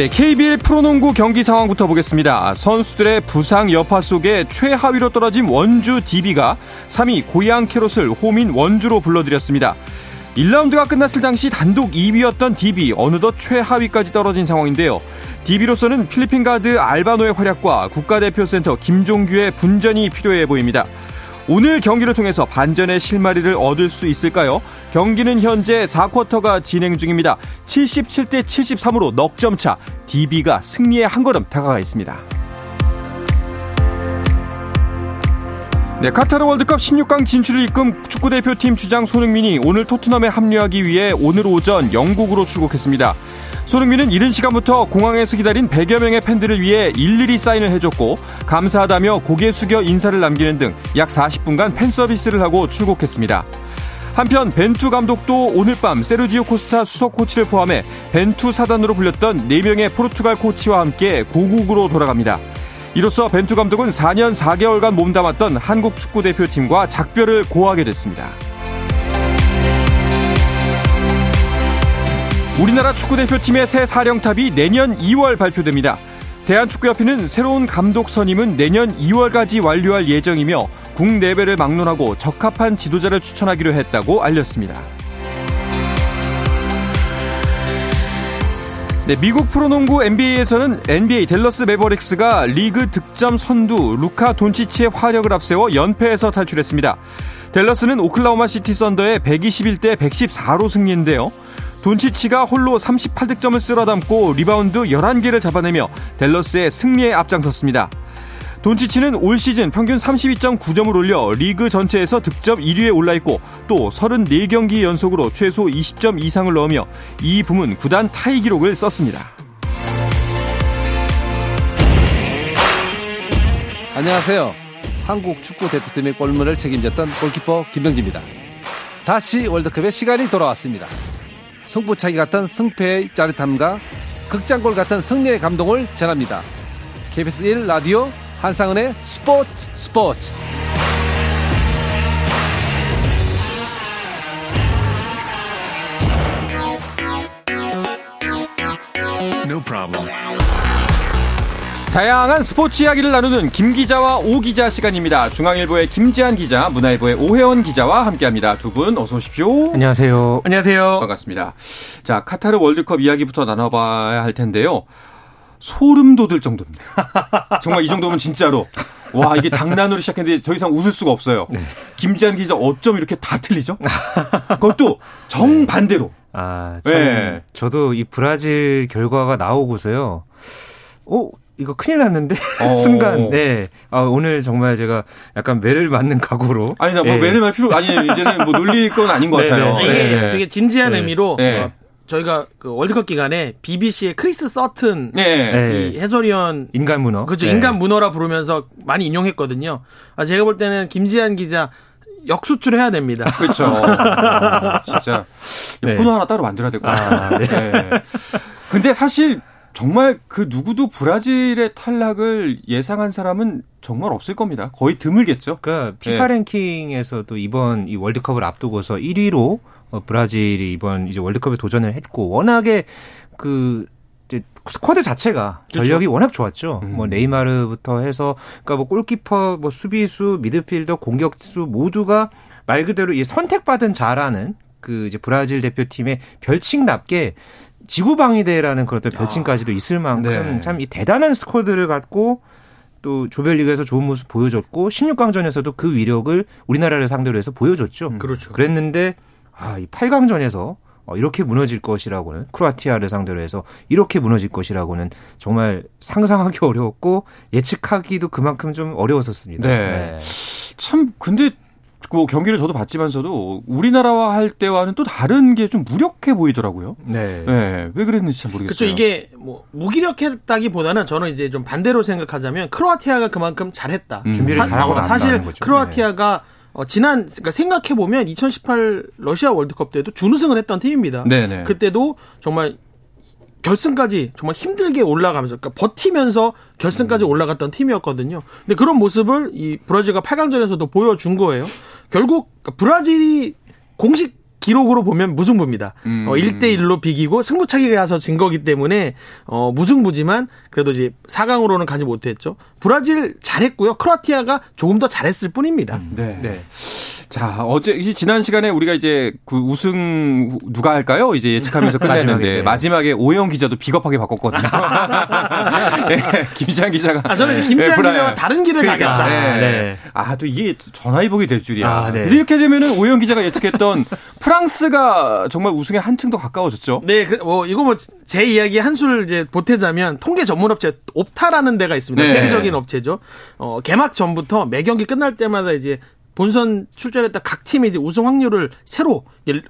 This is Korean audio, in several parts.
네, KBL 프로농구 경기 상황부터 보겠습니다. 선수들의 부상 여파 속에 최하위로 떨어진 원주 DB가 3위 고양 캐롯을 홈인 원주로 불러들였습니다. 1라운드가 끝났을 당시 단독 2위였던 DB 어느덧 최하위까지 떨어진 상황인데요. DB로서는 필리핀 가드 알바노의 활약과 국가대표 센터 김종규의 분전이 필요해 보입니다. 오늘 경기를 통해서 반전의 실마리를 얻을 수 있을까요? 경기는 현재 4쿼터가 진행 중입니다. 77대 73으로 넉 점 차 DB가 승리에 한 걸음 다가가 있습니다. 네, 카타르 월드컵 16강 진출을 이끈 축구대표팀 주장 손흥민이 오늘 토트넘에 합류하기 위해 오늘 오전 영국으로 출국했습니다. 손흥민은 이른 시간부터 공항에서 기다린 100여 명의 팬들을 위해 일일이 사인을 해줬고 감사하다며 고개 숙여 인사를 남기는 등 약 40분간 팬 서비스를 하고 출국했습니다. 한편 벤투 감독도 오늘 밤 세르지오 코스타 수석 코치를 포함해 벤투 사단으로 불렸던 4명의 포르투갈 코치와 함께 고국으로 돌아갑니다. 이로써 벤투 감독은 4년 4개월간 몸담았던 한국 축구대표팀과 작별을 고하게 됐습니다. 우리나라 축구대표팀의 새 사령탑이 내년 2월 발표됩니다. 대한축구협회는 새로운 감독 선임은 내년 2월까지 완료할 예정이며 국내배를 막론하고 적합한 지도자를 추천하기로 했다고 알렸습니다. 네, 미국 프로농구 NBA에서는 NBA 댈러스 매버릭스가 리그 득점 선두 루카 돈치치의 화력을 앞세워 연패에서 탈출했습니다. 댈러스는 오클라호마 시티 썬더에 121대 114로 승리했는데요. 돈치치가 홀로 38득점을 쓸어담고 리바운드 11개를 잡아내며 댈러스의 승리에 앞장섰습니다. 돈치치는 올 시즌 평균 32.9점을 올려 리그 전체에서 득점 1위에 올라있고 또 34경기 연속으로 최소 20점 이상을 넣으며 이 부문 구단 타이 기록을 썼습니다. 안녕하세요. 한국 축구 대표팀의 골문을 책임졌던 골키퍼 김병지입니다. 다시 월드컵의 시간이 돌아왔습니다. 승부차기 같은 승패의 짜릿함과 극장골 같은 승리의 감동을 전합니다. KBS 1 라디오 한상은의 스포츠 스포츠 No 다양한 스포츠 이야기를 나누는 김 기자와 오 기자 시간입니다. 중앙일보의 김지한 기자, 문화일보의 오혜원 기자와 함께합니다. 두 분 어서 오십시오. 안녕하세요. 안녕하세요. 반갑습니다. 자, 카타르 월드컵 이야기부터 나눠봐야 할 텐데요. 소름 돋을 정도입니다. 정말 이 정도면 진짜로. 와, 이게 장난으로 시작했는데 더 이상 웃을 수가 없어요. 네. 김지한 기자 어쩜 이렇게 다 틀리죠? 그것도 정반대로. 네. 아, 참, 네. 저도 이 브라질 결과가 나오고서요. 어, 이거 큰일 났는데 어. 순간 네 아, 오늘 정말 제가 약간 매를 맞는 각오로 아니 뭐 네. 매를 맞 필요 아니 이제는 뭐 놀릴 건 아닌 것 네, 같아요. 네, 이게 네. 되게 진지한 네. 의미로 어, 저희가 그 월드컵 기간에 BBC의 크리스 서튼 이 해설위원 인간 문어 그렇죠 인간 문어라 부르면서 많이 인용했거든요. 아, 제가 볼 때는 김지한 기자 역수출해야 됩니다. 그렇죠. 어, 진짜 코너 하나 따로 만들어야 될것 같아요. 아, 네. 근데 사실 정말 그 누구도 브라질의 탈락을 예상한 사람은 정말 없을 겁니다. 거의 드물겠죠. 그러니까 피파 네. 랭킹에서도 이번 이 월드컵을 앞두고서 1위로 어, 브라질이 이번 이제 월드컵에 도전을 했고 워낙에 그 이제 스쿼드 자체가 그렇죠. 전력이 워낙 좋았죠. 음. 뭐 네이마르부터 해서 그러니까 뭐 골키퍼, 뭐 수비수, 미드필더, 공격수 모두가 말 그대로 이 선택받은 자라는 그 이제 브라질 대표팀의 별칭답게 지구방위대라는 그런 또 별칭까지도 있을 만큼 네. 참이 대단한 스쿼드를 갖고 또 조별리그에서 좋은 모습 보여줬고 16강전에서도 그 위력을 우리나라를 상대로 해서 보여줬죠. 음, 그렇죠. 그랬는데 아, 이 8강전에서 어, 이렇게 무너질 것이라고는 크로아티아를 상대로 해서 이렇게 무너질 것이라고는 정말 상상하기 어려웠고 예측하기도 그만큼 좀 어려웠었습니다. 네. 네. 참 근데 그 경기를 저도 봤지만서도 우리나라와 할 때와는 또 다른 게 좀 무력해 보이더라고요. 네. 네. 왜 그랬는지 잘 모르겠어요. 그렇죠. 이게 뭐 무기력했다기보다는 저는 이제 좀 반대로 생각하자면 크로아티아가 그만큼 잘했다. 음. 준비를 잘하고 사실 크로아티아가 어, 지난 그러니까 생각해 보면 2018 러시아 월드컵 때도 준우승을 했던 팀입니다. 네네. 그때도 정말 결승까지 정말 힘들게 올라가면서 그러니까 버티면서 결승까지 음. 올라갔던 팀이었거든요. 근데 그런 모습을 이 브라질과 8강전에서도 보여준 거예요. 결국 그러니까 브라질이 공식 기록으로 보면 무승부입니다. 음. 어, 1대1로 비기고 승부차기가 가서 진 거기 때문에 어, 무승부지만 그래도 이제 4강으로는 가지 못했죠. 브라질 잘했고요. 크로아티아가 조금 더 잘했을 뿐입니다. 음, 네. 네. 자, 어제 지난 시간에 우리가 이제 그 우승 누가 할까요? 이제 예측하면서 끝냈는데 마지막에, 네. 마지막에 오영 기자도 비겁하게 바꿨거든요. 네, 김지한 기자가 아, 저는 김지한 네, 기자가 다른 길을 그러니까, 가겠다. 네. 네. 아, 또 이게 전화위복이 될 줄이야. 아, 네. 이렇게 되면은 오영 기자가 예측했던 프랑스가 정말 우승에 한층 더 가까워졌죠. 네, 그, 뭐 이거 뭐 제 이야기 한술 이제 보태자면 통계 전문 업체 옵타라는 데가 있습니다. 네. 세계적인 업체죠. 어, 개막 전부터 매 경기 끝날 때마다 이제 본선 출전했다 각 팀의 이제 우승 확률을 새로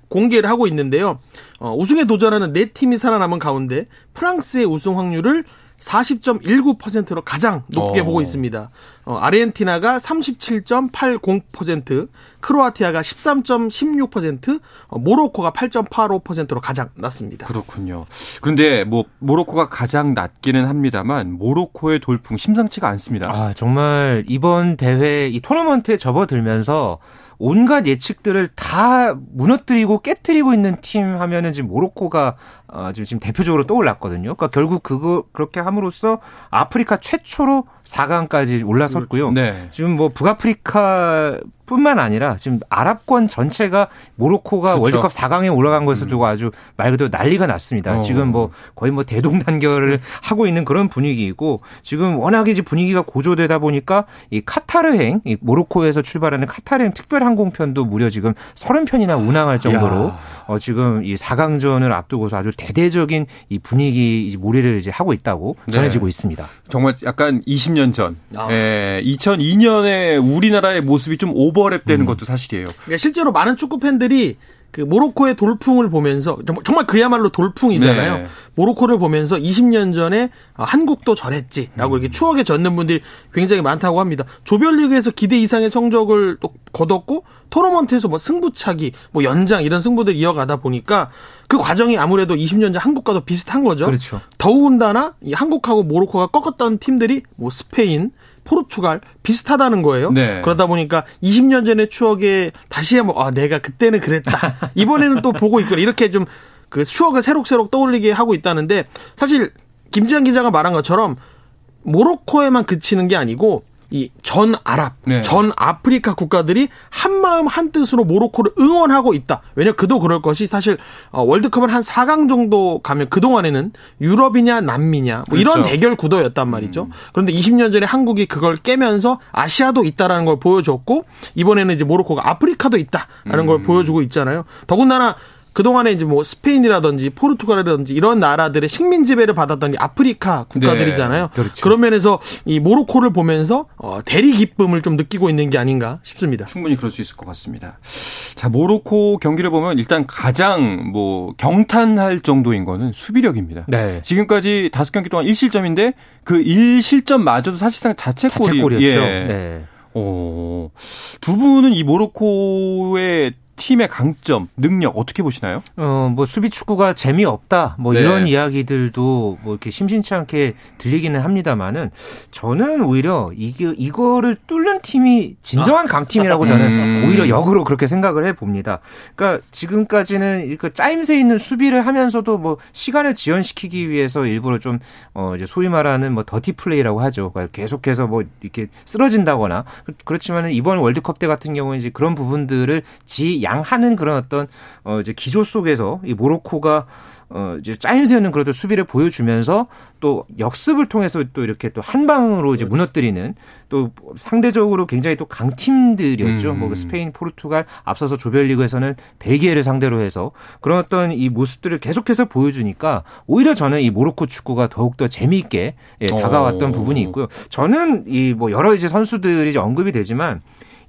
공개를 하고 있는데요. 어, 우승에 도전하는 네 팀이 살아남은 가운데 프랑스의 우승 확률을 40.19%로 가장 높게 어. 보고 있습니다. 어, 아르헨티나가 37.80%, 크로아티아가 13.16%, 어, 모로코가 8.85%로 가장 낮습니다. 그렇군요. 그런데 뭐 모로코가 가장 낮기는 합니다만 모로코의 돌풍 심상치가 않습니다. 아, 정말 이번 대회 이 토너먼트에 접어들면서 온갖 예측들을 다 무너뜨리고 깨뜨리고 있는 팀 하면은 지금 모로코가 어, 지금 대표적으로 떠올랐거든요. 그러니까 결국 그거 그렇게 함으로써 아프리카 최초로 4강까지 올라섰고요. 그렇죠. 네. 지금 뭐 북아프리카 뿐만 아니라 지금 아랍권 전체가 모로코가 그렇죠. 월드컵 4강에 올라간 것을 두고 음. 아주 말 그대로 난리가 났습니다. 어. 지금 뭐 거의 뭐 대동단결을 하고 있는 그런 분위기이고 지금 워낙에 이제 분위기가 고조되다 보니까 이 카타르행, 이 모로코에서 출발하는 카타르행 특별 항공편도 무려 지금 30편이나 운항할 정도로 어 지금 이 4강전을 앞두고서 아주 대대적인 이 분위기 이제 몰이를 이제 하고 있다고 네. 전해지고 있습니다. 정말 약간 20년 전, 아. 예, 2002년에 우리나라의 모습이 좀 오버 오버랩되는 음. 것도 사실이에요. 그러니까 실제로 많은 축구 팬들이 그 모로코의 돌풍을 보면서 정말 그야말로 돌풍이잖아요. 네. 모로코를 보면서 20년 전에 아, 한국도 저랬지라고 음. 이렇게 추억에 젖는 분들이 굉장히 많다고 합니다. 조별리그에서 기대 이상의 성적을 또 거뒀고 토너먼트에서 뭐 승부차기, 뭐 연장 이런 승부들 이어가다 보니까 그 과정이 아무래도 20년 전 한국과도 비슷한 거죠. 그렇죠. 더군다나 이 한국하고 모로코가 꺾었던 팀들이 뭐 스페인, 포르투갈 비슷하다는 거예요. 네. 그러다 보니까 20년 전의 추억에 다시 한번 아 내가 그때는 그랬다. 이번에는 또 보고 있구나. 이렇게 좀 그 추억을 새록새록 떠올리게 하고 있다는데 사실 김지한 기자가 말한 것처럼 모로코에만 그치는 게 아니고 이 전 아랍, 네. 전 아프리카 국가들이 한 마음 한 뜻으로 모로코를 응원하고 있다. 왜냐 그도 그럴 것이 사실 어, 월드컵을 한 4강 정도 가면 그 동안에는 유럽이냐 남미냐 뭐 이런 그렇죠. 대결 구도였단 말이죠. 음. 그런데 20년 전에 한국이 그걸 깨면서 아시아도 있다라는 걸 보여줬고 이번에는 이제 모로코가 아프리카도 있다라는 음. 걸 보여주고 있잖아요. 더군다나 그동안에 이제 뭐 스페인이라든지 포르투갈이라든지 이런 나라들의 식민 지배를 받았던 게 아프리카 국가들이잖아요. 네, 그렇죠. 그런 면에서 이 모로코를 보면서 어, 대리 기쁨을 좀 느끼고 있는 게 아닌가 싶습니다. 충분히 그럴 수 있을 것 같습니다. 자, 모로코 경기를 보면 일단 가장 뭐 경탄할 정도인 거는 수비력입니다. 네. 지금까지 다섯 경기 동안 1실점인데 그 1실점마저도 사실상 자책골이, 자책골이었죠. 예. 네. 오. 두 분은 이 모로코의 팀의 강점, 능력 어떻게 보시나요? 어, 뭐 수비 축구가 재미없다. 뭐 네. 이런 이야기들도 뭐 이렇게 심심치 않게 들리기는 합니다만은 저는 오히려 이게 이거를 뚫는 팀이 진정한 아. 강팀이라고 저는 음. 오히려 역으로 그렇게 생각을 해 봅니다. 그러니까 지금까지는 이렇게 짜임새 있는 수비를 하면서도 뭐 시간을 지연시키기 위해서 일부러 좀 어, 이제 소위 말하는 뭐 더티 플레이라고 하죠. 그러니까 계속해서 뭐 이렇게 쓰러진다거나 그렇지만은 이번 월드컵 때 같은 경우는 이제 그런 부분들을 지 양하는 그런 어떤 어 이제 기조 속에서 이 모로코가 어 이제 짜임새는 그래도 수비를 보여주면서 또 역습을 통해서 또 이렇게 또 한 방으로 이제 그렇죠. 무너뜨리는 또 상대적으로 굉장히 또 강팀들이었죠. 음. 뭐그 스페인, 포르투갈 앞서서 조별리그에서는 벨기에를 상대로 해서 그런 어떤 이 모습들을 계속해서 보여주니까 오히려 저는 이 모로코 축구가 더욱 더 재미있게 예, 다가왔던 오. 부분이 있고요. 저는 이 뭐 여러 이제 선수들이 이제 언급이 되지만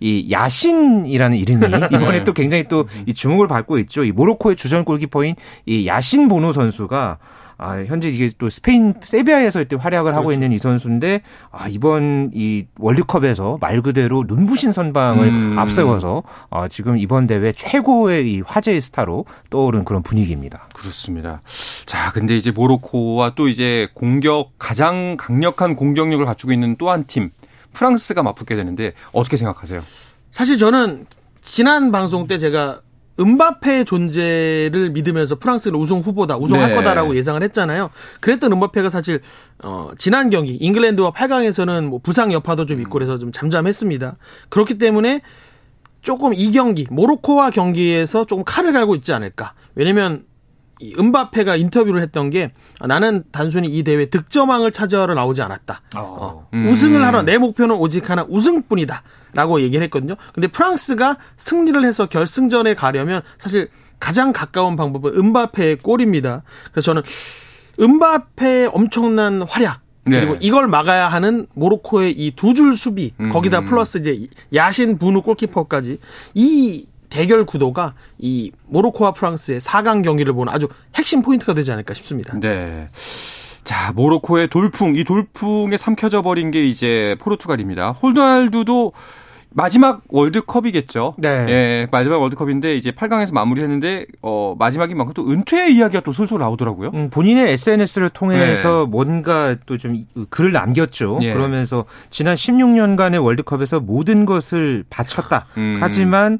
이 야신이라는 이름이 이번에 네. 또 굉장히 또 이 주목을 받고 있죠. 이 모로코의 주전 골키퍼인 이 야신 보노 선수가 아, 현재 이게 또 스페인 세비야에서 이때 활약을 그렇죠. 하고 있는 이 선수인데 아, 이번 이 월드컵에서 말 그대로 눈부신 선방을 음. 앞세워서 아, 지금 이번 대회 최고의 이 화제의 스타로 떠오른 그런 분위기입니다. 그렇습니다. 자, 근데 이제 모로코와 또 이제 공격 가장 강력한 공격력을 갖추고 있는 또 한 팀 프랑스가 맞붙게 되는데 어떻게 생각하세요? 사실 저는 지난 방송 때 제가 은바페의 존재를 믿으면서 프랑스는 우승 후보다, 우승할 네. 거다라고 예상을 했잖아요. 그랬던 은바페가 사실 어 지난 경기 잉글랜드와 8강에서는 뭐 부상 여파도 좀 있고 그래서 좀 잠잠했습니다. 그렇기 때문에 조금 이 경기 모로코와 경기에서 조금 칼을 갈고 있지 않을까. 왜냐면 이 은바페가 인터뷰를 했던 게 나는 단순히 이 대회 득점왕을 차지하러 나오지 않았다. 어. 음. 우승을 하러 내 목표는 오직 하나 우승뿐이다. 라고 얘기를 했거든요. 근데 프랑스가 승리를 해서 결승전에 가려면 사실 가장 가까운 방법은 음바페의 골입니다. 그래서 저는 음바페의 엄청난 활약 그리고 네. 이걸 막아야 하는 모로코의 이 두 줄 수비 음. 거기다 플러스 이제 야신 부누 골키퍼까지 이 대결 구도가 이 모로코와 프랑스의 4강 경기를 보는 아주 핵심 포인트가 되지 않을까 싶습니다. 네. 자, 모로코의 돌풍, 이 돌풍에 삼켜져 버린 게 이제 포르투갈입니다. 호날두도 마지막 월드컵이겠죠. 네. 예, 마지막 월드컵인데 이제 8강에서 마무리했는데 어 마지막인 만큼 또 은퇴 이야기가 또 솔솔 나오더라고요. 음, 본인의 SNS를 통해서 네. 뭔가 또 좀 글을 남겼죠. 예. 그러면서 지난 16년간의 월드컵에서 모든 것을 바쳤다. 음. 하지만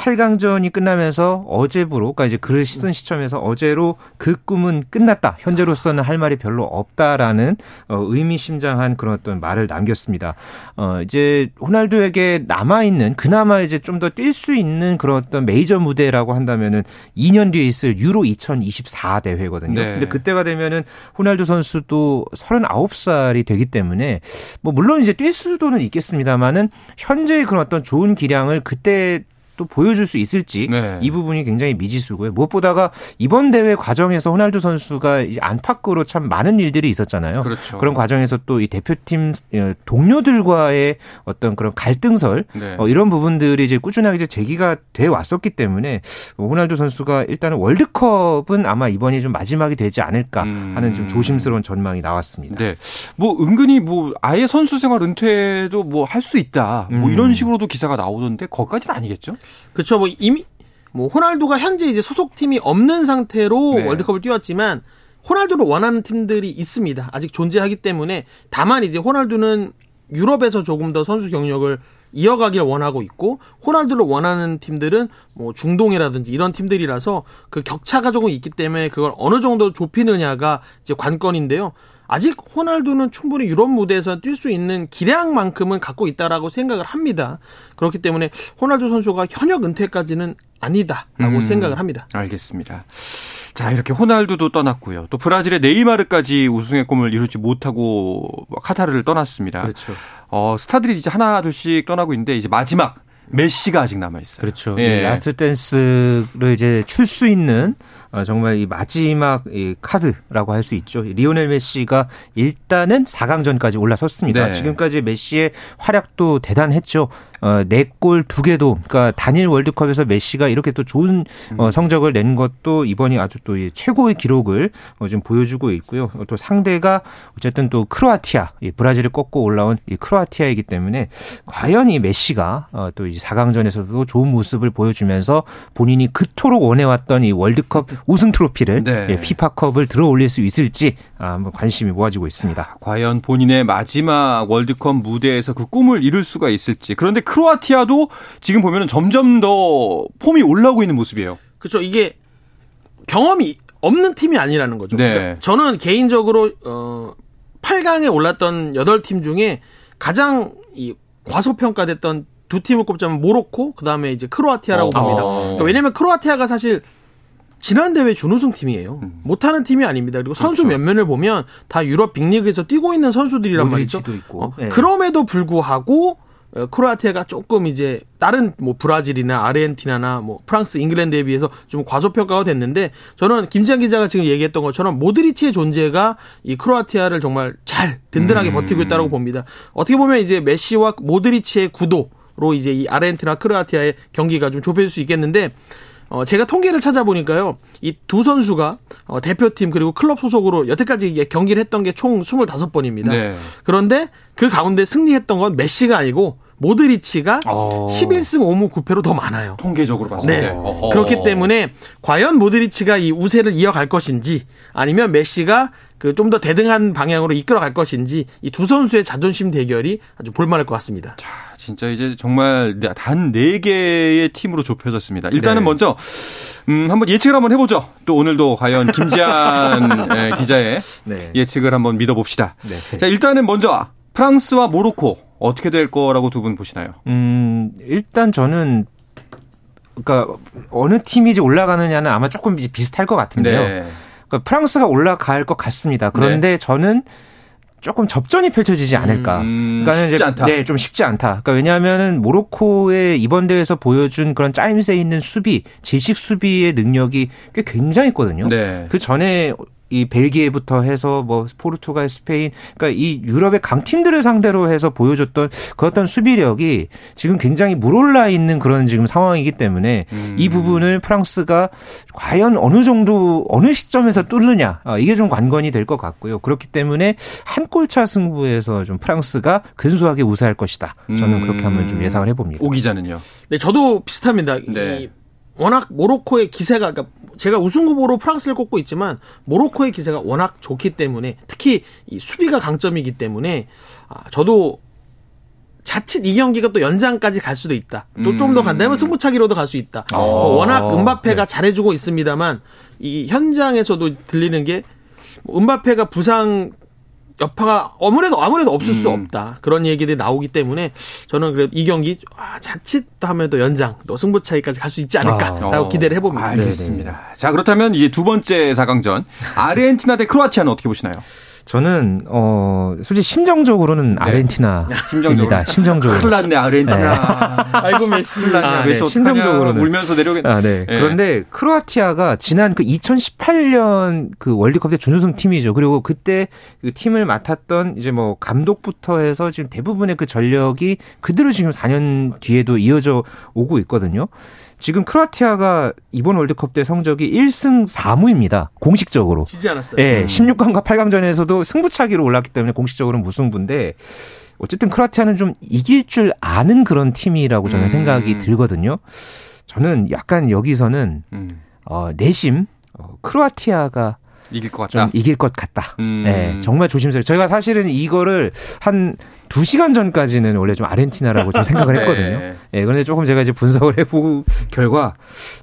8강전이 끝나면서 어제부로, 그러니까 이제 글을 쓴 시점에서 어제로 그 꿈은 끝났다. 현재로서는 할 말이 별로 없다라는 어, 의미심장한 그런 어떤 말을 남겼습니다. 어, 이제 호날두에게 남아 있는, 그나마 이제 좀 더 뛸 수 있는 그런 어떤 메이저 무대라고 한다면은 2년 뒤에 있을 유로 2024 대회거든요. 네. 근데 그때가 되면은 호날두 선수도 39살이 되기 때문에 뭐 물론 이제 뛸 수도는 있겠습니다만은 현재의 그런 어떤 좋은 기량을 그때 또 보여줄 수 있을지 네. 이 부분이 굉장히 미지수고요. 무엇보다가 이번 대회 과정에서 호날두 선수가 안팎으로 참 많은 일들이 있었잖아요. 그렇죠. 그런 과정에서 또 이 대표팀 어, 동료들과의 어떤 그런 갈등설 네. 어, 이런 부분들이 이제 꾸준하게 이제 제기가 돼 왔었기 때문에 호날두 선수가 일단은 월드컵은 아마 이번이 좀 마지막이 되지 않을까 하는 좀 음. 조심스러운 전망이 나왔습니다. 네. 뭐 은근히 뭐 아예 선수 생활 은퇴도 뭐 할 수 있다. 뭐 음. 이런 식으로도 기사가 나오던데 거기까지는 아니겠죠? 그렇죠. 뭐 이미 뭐 호날두가 현재 이제 소속팀이 없는 상태로 네. 월드컵을 뛰었지만 호날두를 원하는 팀들이 있습니다. 아직 존재하기 때문에 다만 이제 호날두는 유럽에서 조금 더 선수 경력을 이어가길 원하고 있고 호날두를 원하는 팀들은 뭐 중동이라든지 이런 팀들이라서 그 격차가 조금 있기 때문에 그걸 어느 정도 좁히느냐가 이제 관건인데요. 아직 호날두는 충분히 유럽 무대에서 뛸 수 있는 기량만큼은 갖고 있다라고 생각을 합니다. 그렇기 때문에 호날두 선수가 현역 은퇴까지는 아니다라고 음, 생각을 합니다. 알겠습니다. 자, 이렇게 호날두도 떠났고요. 또 브라질의 네이마르까지 우승의 꿈을 이루지 못하고 카타르를 떠났습니다. 그렇죠. 어, 스타들이 이제 하나 둘씩 떠나고 있는데 이제 마지막 메시가 아직 남아 있어요. 그렇죠. 예. last dance를 이제 출 수 있는 어, 정말 이 마지막 이 카드라고 할 수 있죠. 리오넬 메시가 일단은 4강전까지 올라섰습니다. 네. 지금까지 메시의 활약도 대단했죠. 어, 4골 2개도 그러니까 단일 월드컵에서 메시가 이렇게 또 좋은 어, 음. 성적을 낸 것도 이번이 아주 또 최고의 기록을 어, 좀 보여주고 있고요. 또 상대가 어쨌든 또 크로아티아, 이 브라질을 꺾고 올라온 이 크로아티아이기 때문에 과연 이 메시가 어, 또이 4강전에서도 좋은 모습을 보여주면서 본인이 그토록 원해왔던 이 월드컵 우승 트로피를 네. 예, 피파컵을 들어올릴 수 있을지 아, 한번 관심이 모아지고 있습니다. 과연 본인의 마지막 월드컵 무대에서 그 꿈을 이룰 수가 있을지. 그런데 크로아티아도 지금 보면 점점 더 폼이 올라오고 있는 모습이에요. 그렇죠. 이게 경험이 없는 팀이 아니라는 거죠. 네. 그러니까 저는 개인적으로 어 8강에 올랐던 8팀 중에 가장 이 과소평가됐던 두 팀을 꼽자면 모로코, 그 다음에 이제 크로아티아라고 어. 봅니다. 그러니까 왜냐면 크로아티아가 사실 지난 대회 준우승 팀이에요. 음. 못하는 팀이 아닙니다. 그리고 선수 그렇죠. 면면을 보면 다 유럽 빅리그에서 뛰고 있는 선수들이란 말이죠. 어, 네. 그럼에도 불구하고 어, 크로아티아가 조금 이제 다른 뭐 브라질이나 아르헨티나나 뭐 프랑스, 잉글랜드에 비해서 좀 과소평가가 됐는데 저는 김지한 기자가 지금 얘기했던 것처럼 모드리치의 존재가 이 크로아티아를 정말 잘 든든하게 음. 버티고 있다고 봅니다. 어떻게 보면 이제 메시와 모드리치의 구도로 이제 이 아르헨티나, 크로아티아의 경기가 좀 좁혀질 수 있겠는데 어, 제가 통계를 찾아보니까요, 이 두 선수가 어, 대표팀 그리고 클럽 소속으로 여태까지 경기를 했던 게 총 25번입니다. 네. 그런데 그 가운데 승리했던 건 메시가 아니고 모드리치가 어... 11승 5무 9패로 더 많아요. 통계적으로 봤을 네. 때. 그렇기 때문에 과연 모드리치가 이 우세를 이어갈 것인지 아니면 메시가 그 좀 더 대등한 방향으로 이끌어갈 것인지 이 두 선수의 자존심 대결이 아주 볼만할 것 같습니다. 자, 진짜 이제 정말 단 4개의 팀으로 좁혀졌습니다. 일단은 네. 먼저 음, 한번 예측을 한번 해보죠. 또 오늘도 과연 김지한 예, 기자의 네. 예측을 한번 믿어봅시다. 네. 자, 일단은 먼저 프랑스와 모로코 어떻게 될 거라고 두 분 보시나요? 음, 일단 저는 그러니까 어느 팀이 이제 올라가느냐는 아마 조금 비슷할 것 같은데요. 네. 그러니까 프랑스가 올라갈 것 같습니다. 그런데 네. 저는 조금 접전이 펼쳐지지 않을까. 음, 그러니까 쉽지 않다. 네, 좀 쉽지 않다. 그러니까 왜냐하면은 모로코의 이번 대회에서 보여준 그런 짜임새 있는 수비, 질식 수비의 능력이 꽤 굉장했거든요. 네. 그 전에 이 벨기에부터 해서 뭐 포르투갈, 스페인, 그러니까 이 유럽의 강팀들을 상대로 해서 보여줬던 그 어떤 수비력이 지금 굉장히 물올라 있는 그런 지금 상황이기 때문에 음. 이 부분을 프랑스가 과연 어느 정도 어느 시점에서 뚫느냐 아, 이게 좀 관건이 될 것 같고요. 그렇기 때문에 한 골차 승부에서 좀 프랑스가 근소하게 우세할 것이다. 저는 그렇게 한번 좀 예상을 해봅니다. 오 기자는요? 네, 저도 비슷합니다. 네. 워낙 모로코의 기세가 그러니까 제가 우승 후보로 프랑스를 꼽고 있지만 모로코의 기세가 워낙 좋기 때문에 특히 이 수비가 강점이기 때문에 아, 저도 자칫 이 경기가 또 연장까지 갈 수도 있다. 또 좀 더 간다면 승부차기로도 갈 수 있다. 어. 뭐 워낙 은바페가 네. 잘해주고 있습니다만 이 현장에서도 들리는 게 은바페가 부상 여파가 아무래도 아무래도 없을 음. 수 없다 그런 얘기들이 나오기 때문에 저는 그래도 이 경기 아, 자칫 하면 또 연장 또 승부 차이까지 갈 수 있지 않을까라고 아. 기대를 해봅니다. 알겠습니다. 네네. 자 그렇다면 이제 두 번째 4강전 아르헨티나 대 크로아티아는 어떻게 보시나요? 저는 어 솔직히 심정적으로는 네. 아르헨티나입니다. 심정적으로. 큰일 났네 아르헨티나. 네. 아이고 메시. 큰일 났네. 아, 네. 심정적으로는 울면서 내려오겠. 아, 네. 네. 그런데 크로아티아가 지난 그 2018년 그 월드컵 때 준우승 팀이죠. 그리고 그때 그 팀을 맡았던 이제 뭐 감독부터 해서 지금 대부분의 그 전력이 그대로 지금 4년 뒤에도 이어져 오고 있거든요. 지금 크로아티아가 이번 월드컵 때 성적이 1승 4무입니다. 공식적으로. 지지 않았어요. 예, 네, 16강과 8강전에서도 승부차기로 올랐기 때문에 공식적으로는 무승부인데 어쨌든 크로아티아는 좀 이길 줄 아는 그런 팀이라고 저는 음. 생각이 들거든요. 저는 약간 여기서는 음. 어, 내심 어, 크로아티아가 이길 것 같다. 좀 이길 것 같다. 음. 네, 정말 조심스러워. 저희가 사실은 이거를 한 2시간 전까지는 원래 좀 아르헨티나라고 좀 생각을 네. 했거든요. 네. 예, 그런데 조금 제가 이제 분석을 해보고 결과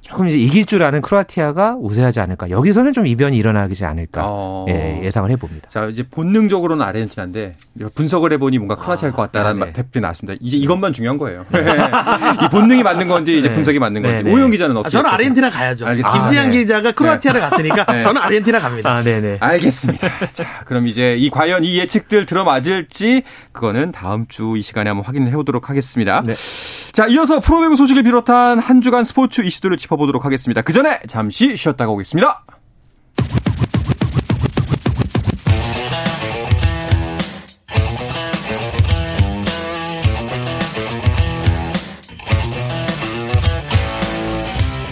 조금 이제 이길 줄 아는 크로아티아가 우세하지 않을까. 여기서는 좀 이변이 일어나지 않을까. 어. 예, 예상을 해봅니다. 자, 이제 본능적으로는 아르헨티나인데 분석을 해보니 뭔가 크로아티아일 것 같다라는 아, 네. 대표이 나왔습니다. 이제 이것만 중요한 거예요. 네. 이 본능이 맞는 건지 이제 네. 분석이 맞는 건지. 네, 오영 기자는 어떻게? 아, 저는 아르헨티나 가야죠. 알겠습니다. 김지한 아, 기자가 크로아티아를 갔으니까 저는 아르헨티나 갑니다. 아, 네네. 알겠습니다. 자, 그럼 이제 이 과연 이 예측들 들어맞을지 그거는 다음 주 이 시간에 한번 확인해 보도록 하겠습니다. 네. 자, 이어서 프로배구 소식을 비롯한 한 주간 스포츠 이슈들을 짚어보도록 하겠습니다. 그 전에 잠시 쉬었다가 오겠습니다.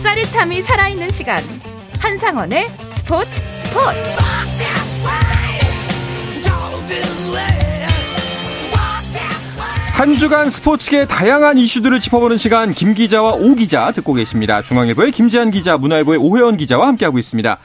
짜릿함이 살아있는 시간. 한상원의 스포츠 스포츠. 한 주간 스포츠계 다양한 이슈들을 짚어보는 시간 김 기자와 오 기자 듣고 계십니다. 중앙일보의 김지한 기자, 문화일보의 오혜원 기자와 함께하고 있습니다.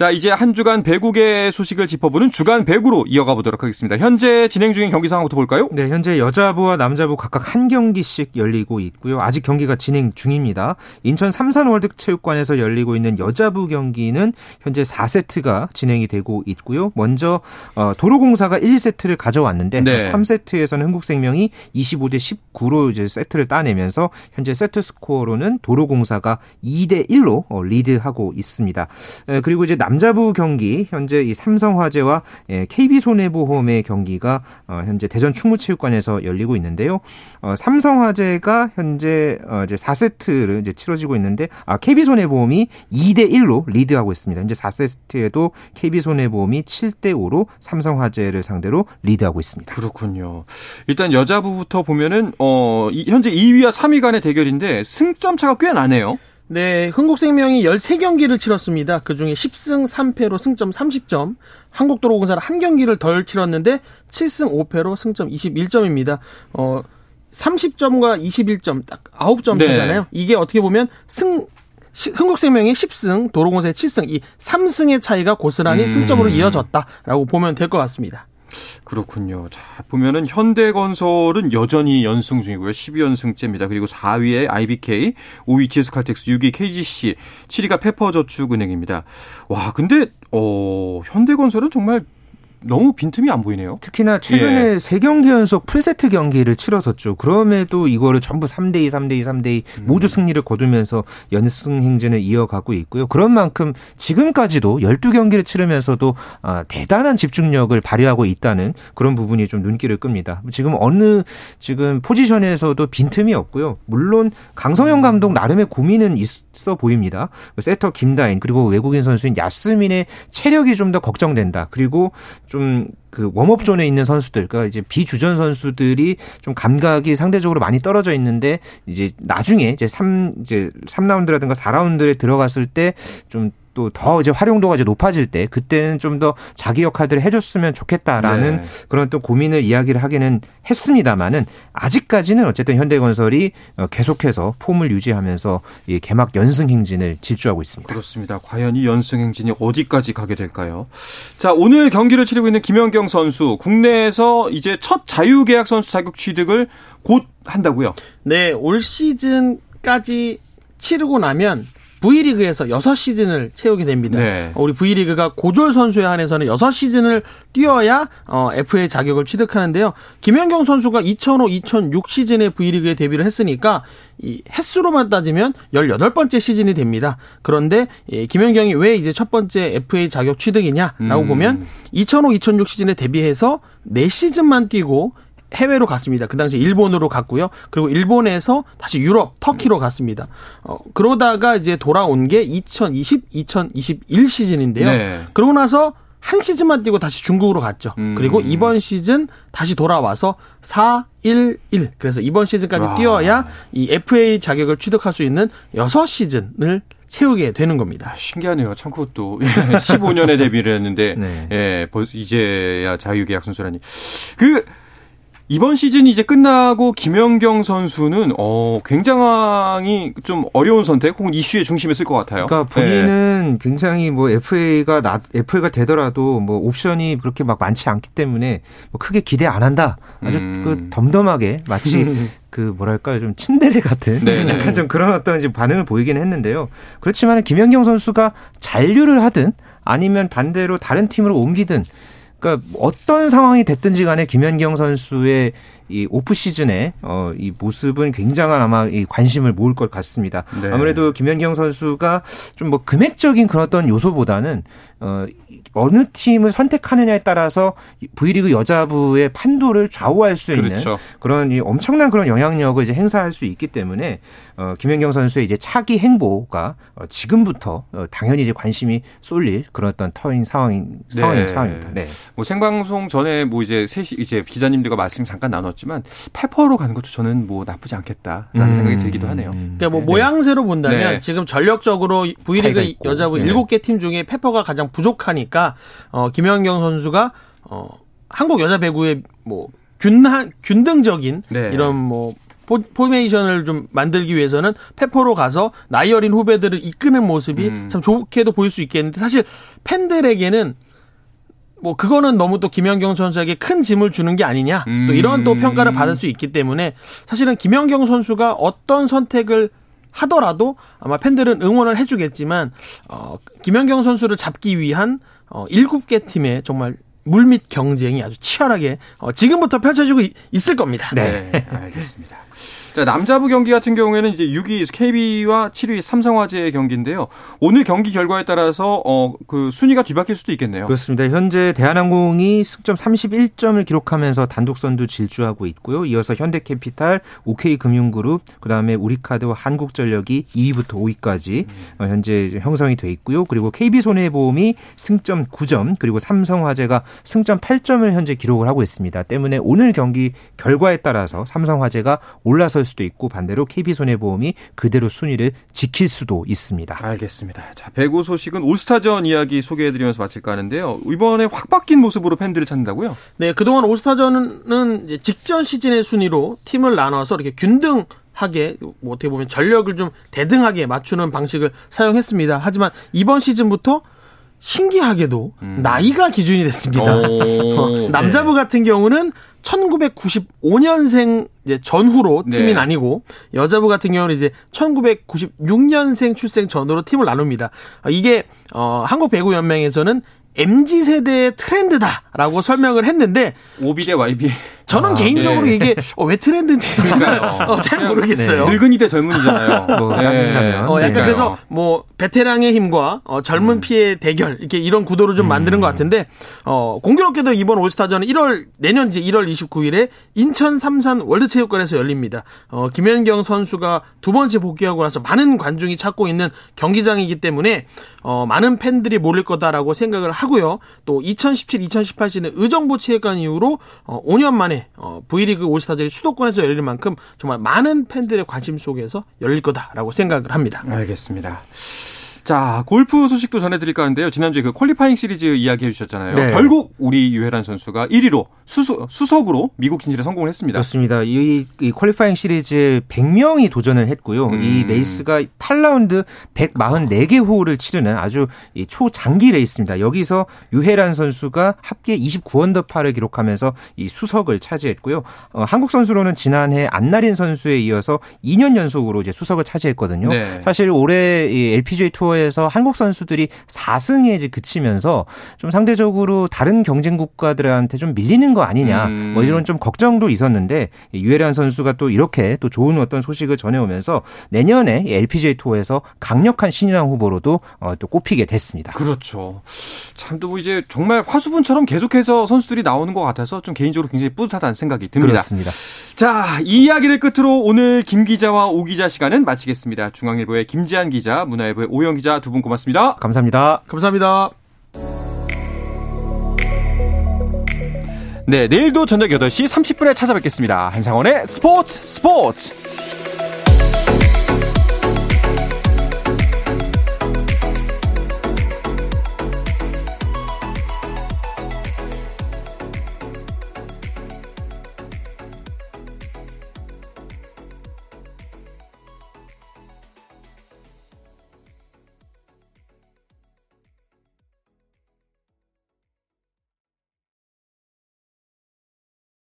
자, 이제 한 주간 배구계 소식을 짚어보는 주간 배구로 이어가 보도록 하겠습니다. 현재 진행 중인 경기 상황부터 볼까요? 네, 현재 여자부와 남자부 각각 한 경기씩 열리고 있고요. 아직 경기가 진행 중입니다. 인천 삼산 월드체육관에서 열리고 있는 여자부 경기는 현재 4세트가 진행이 되고 있고요. 먼저 어, 도로공사가 1세트를 가져왔는데 네. 3세트에서는 흥국생명이 25대 19로 이제 세트를 따내면서 현재 세트 스코어로는 도로공사가 2대 1로 어, 리드하고 있습니다. 그리고 이제 남 자부 경기 현재 이 삼성화재와 KB손해보험의 예, 경기가 어, 현재 대전 충무체육관에서 열리고 있는데요. 어, 삼성화재가 현재 어, 이제 4세트를 이제 치러지고 있는데 아 KB손해보험이 2대 1로 리드하고 있습니다. 현재 4세트에도 KB손해보험이 7대 5로 삼성화재를 상대로 리드하고 있습니다. 그렇군요. 일단 여자부부터 보면은 어 현재 2위와 3위 간의 대결인데 승점 차가 꽤 나네요. 네, 흥국생명이 13경기를 치렀습니다. 그중에 10승 3패로 승점 30점, 한국도로공사는 한 경기를 덜 치렀는데 7승 5패로 승점 21점입니다. 어 30점과 21점 딱 9점 네. 차잖아요. 이게 어떻게 보면 승 흥국생명이 10승, 도로공사의 7승, 이 3승의 차이가 고스란히 음. 승점으로 이어졌다라고 보면 될 것 같습니다. 그렇군요. 자, 보면은 현대건설은 여전히 연승 중이고요. 12연승째입니다. 그리고 4위에 IBK, 5위 GS칼텍스, 6위 KGC, 7위가 페퍼저축은행입니다. 와, 근데 어, 현대건설은 정말 너무 빈틈이 안 보이네요. 특히나 최근에 예. 세 경기 연속 풀세트 경기를 치러섰죠. 그럼에도 이거를 전부 3대 2, 3대 2, 3대 2 모두 승리를 거두면서 연승 행진을 이어가고 있고요. 그런 만큼 지금까지도 12경기를 치르면서도 아, 대단한 집중력을 발휘하고 있다는 그런 부분이 좀 눈길을 끕니다. 지금 어느 지금 포지션에서도 빈틈이 없고요. 물론 강성현 감독 나름의 고민은 있어 보입니다. 세터 김다인 그리고 외국인 선수인 야스민의 체력이 좀 더 걱정된다. 그리고 좀 그 웜업 존에 있는 선수들, 그러니까 이제 비주전 선수들이 좀 감각이 상대적으로 많이 떨어져 있는데 이제 나중에 이제 3 이제 3라운드라든가 4라운드에 들어갔을 때 좀 또 더 이제 활용도가 이제 높아질 때 그때는 좀 더 자기 역할들을 해줬으면 좋겠다라는 네. 그런 또 고민을 이야기를 하기는 했습니다만은 아직까지는 어쨌든 현대건설이 어, 계속해서 폼을 유지하면서 이 개막 연승 행진을 질주하고 있습니다. 그렇습니다. 과연 이 연승 행진이 어디까지 가게 될까요? 자 오늘 경기를 치르고 있는 김연경 선수 국내에서 이제 첫 자유계약 선수 자격 취득을 곧 한다고요? 네, 올 시즌까지 치르고 나면 V리그에서 6시즌을 채우게 됩니다. 네. 우리 V리그가 고졸 선수에 한해서는 6시즌을 뛰어야 어, FA 자격을 취득하는데요. 김연경 선수가 2005, 2006 시즌에 V리그에 데뷔를 했으니까 이 횟수로만 따지면 18번째 시즌이 됩니다. 그런데 예, 김연경이 왜 이제 첫 번째 FA 자격 취득이냐라고 음. 보면 2005, 2006 시즌에 데뷔해서 4시즌만 뛰고 해외로 갔습니다. 그 당시 일본으로 갔고요. 그리고 일본에서 다시 유럽, 터키로 갔습니다. 어, 그러다가 이제 돌아온 게 2020, 2021 시즌인데요. 네. 그러고 나서 한 시즌만 뛰고 다시 중국으로 갔죠. 음. 그리고 이번 시즌 다시 돌아와서 4, 1, 1. 그래서 이번 시즌까지 와. 뛰어야 이 FA 자격을 취득할 수 있는 6시즌을 채우게 되는 겁니다. 신기하네요. 참 그것도 15년에 데뷔를 했는데 네. 예, 이제야 자유계약 선수라니. 그 이번 시즌이 이제 끝나고 김연경 선수는 어 굉장히 좀 어려운 선택 혹은 이슈의 중심에 쓸 것 같아요. 그러니까 본인은 네. 굉장히 뭐 FA가 나, FA가 되더라도 뭐 옵션이 그렇게 막 많지 않기 때문에 뭐 크게 기대 안 한다. 아주 음. 그 덤덤하게 마치 그 뭐랄까 좀 친데레 같은 네네. 네. 약간 좀 그런 어떤 이제 반응을 보이긴 했는데요. 그렇지만 김연경 선수가 잔류를 하든 아니면 반대로 다른 팀으로 옮기든 그러니까 어떤 상황이 됐든지 간에 김연경 선수의 이 오프 시즌에 어, 이 모습은 굉장한 아마 이 관심을 모을 것 같습니다. 네. 아무래도 김연경 선수가 좀 뭐 금액적인 그런 어떤 요소보다는 어, 어느 팀을 선택하느냐에 따라서 V리그 여자부의 판도를 좌우할 수 있는 그렇죠. 그런 이 엄청난 그런 영향력을 이제 행사할 수 있기 때문에 어, 김연경 선수의 이제 차기 행보가 어, 지금부터 어, 당연히 이제 관심이 쏠릴 그런 어떤 터인 상황인 상황인 네. 상황입니다. 네. 뭐 생방송 전에 뭐 이제 셋이 이제 기자님들과 말씀 잠깐 나눴. 나왔지만 페퍼로 가는 것도 저는 뭐 나쁘지 않겠다라는 음. 생각이 들기도 하네요. 그러니까 뭐 네. 모양새로 본다면 네. 지금 전력적으로 V리그 여자부 네. 7개 팀 중에 페퍼가 가장 부족하니까 어 김연경 선수가 어 한국 여자 배구의 뭐 균한 균등적인 네. 이런 뭐 포메이션을 좀 만들기 위해서는 페퍼로 가서 나이 어린 후배들을 이끄는 모습이 음. 참 좋게도 보일 수 있겠는데 사실 팬들에게는 뭐 그거는 너무 또 김연경 선수에게 큰 짐을 주는 게 아니냐 음. 또 이런 또 평가를 받을 수 있기 때문에 사실은 김연경 선수가 어떤 선택을 하더라도 아마 팬들은 응원을 해주겠지만 어 김연경 선수를 잡기 위한 어 7개 팀의 정말 물밑 경쟁이 아주 치열하게 어 지금부터 펼쳐지고 있 을 겁니다. 네, 네. 알겠습니다. 자, 남자부 경기 같은 경우에는 이제 6위 KB와 7위 삼성화재의 경기인데요. 오늘 경기 결과에 따라서 어, 그 순위가 뒤바뀔 수도 있겠네요. 그렇습니다. 현재 대한항공이 승점 31점을 기록하면서 단독 선두 질주하고 있고요. 이어서 현대캐피탈, OK금융그룹, 그다음에 우리카드와 한국전력이 2위부터 5위까지 어, 현재 형성이 돼 있고요. 그리고 KB손해보험이 승점 9점, 그리고 삼성화재가 승점 8점을 현재 기록을 하고 있습니다. 때문에 오늘 경기 결과에 따라서 삼성화재가 올라설 수도 있고 반대로 KB손해보험이 그대로 순위를 지킬 수도 있습니다. 알겠습니다. 자, 배구 소식은 올스타전 이야기 소개해드리면서 마칠까 하는데요. 이번에 확 바뀐 모습으로 팬들을 찾는다고요? 네, 그동안 올스타전은 이제 직전 시즌의 순위로 팀을 나눠서 이렇게 균등 하게 뭐 어떻게 보면 전력을 좀 대등하게 맞추는 방식을 사용했습니다. 하지만 이번 시즌부터 신기하게도 음. 나이가 기준이 됐습니다. 남자부 네. 같은 경우는 1995년생 이제 전후로 팀이 네. 나뉘고 여자부 같은 경우는 이제 1996년생 출생 전후로 팀을 나눕니다. 이게 어 한국 배구 연맹에서는 MZ 세대의 트렌드다라고 설명을 했는데 OB 대 YB 저는 아, 개인적으로 네. 이게 어, 왜 트렌드인지 어, 잘 모르겠어요. 네. 늙은이 대 젊은이잖아요. 뭐, 네. 어, 약간 그래서 뭐 베테랑의 힘과 어, 젊은 음. 피의 대결 이렇게 이런 구도를 좀 만드는 음. 것 같은데 어, 공교롭게도 이번 올스타전은 1월 내년 이제 1월 29일에 인천 삼산 월드체육관에서 열립니다. 어, 김연경 선수가 두 번째 복귀하고 나서 많은 관중이 찾고 있는 경기장이기 때문에 어, 많은 팬들이 몰릴 거다라고 생각을 하고요. 또 2017, 2018 시즌 의정부 체육관 이후로 어, 5년 만에 어, V리그 올스타전이 수도권에서 열릴 만큼 정말 많은 팬들의 관심 속에서 열릴 거다라고 생각을 합니다. 알겠습니다. 자, 골프 소식도 전해드릴까 하는데요. 지난주에 그 Qualifying Series 이야기 해주셨잖아요. 네. 결국 우리 유해란 선수가 1위로 수수, 수석으로 미국 진출에 성공을 했습니다. 그렇습니다. 이, 이 Qualifying Series 100명이 도전을 했고요. 음. 이 레이스가 8라운드 144개 홀을 치르는 아주 초장기 레이스입니다. 여기서 유혜란 선수가 합계 29언더파를 기록하면서 이 수석을 차지했고요. 어, 한국 선수로는 지난해 안나린 선수에 이어서 2년 연속으로 이제 수석을 차지했거든요. 네. 사실 올해 이 LPGA 투어에 서 한국 선수들이 4승에 이제 그치면서 좀 상대적으로 다른 경쟁 국가들한테 좀 밀리는 거 아니냐 음. 뭐 이런 좀 걱정도 있었는데 유해란 선수가 또 이렇게 또 좋은 어떤 소식을 전해오면서 내년에 LPGA 투어에서 강력한 신인왕 후보로도 어, 또 꼽히게 됐습니다. 그렇죠. 참 또 이제 정말 화수분처럼 계속해서 선수들이 나오는 것 같아서 좀 개인적으로 굉장히 뿌듯하다는 생각이 듭니다. 그렇습니다. 자, 이 이야기를 끝으로 오늘 김 기자와 오 기자 시간은 마치겠습니다. 중앙일보의 김지한 기자, 문화일보의 오영 기자 두 분 고맙습니다. 감사합니다. 감사합니다. 네, 내일도 저녁 8시 30분에 찾아뵙겠습니다. 한상원의 스포츠 스포츠!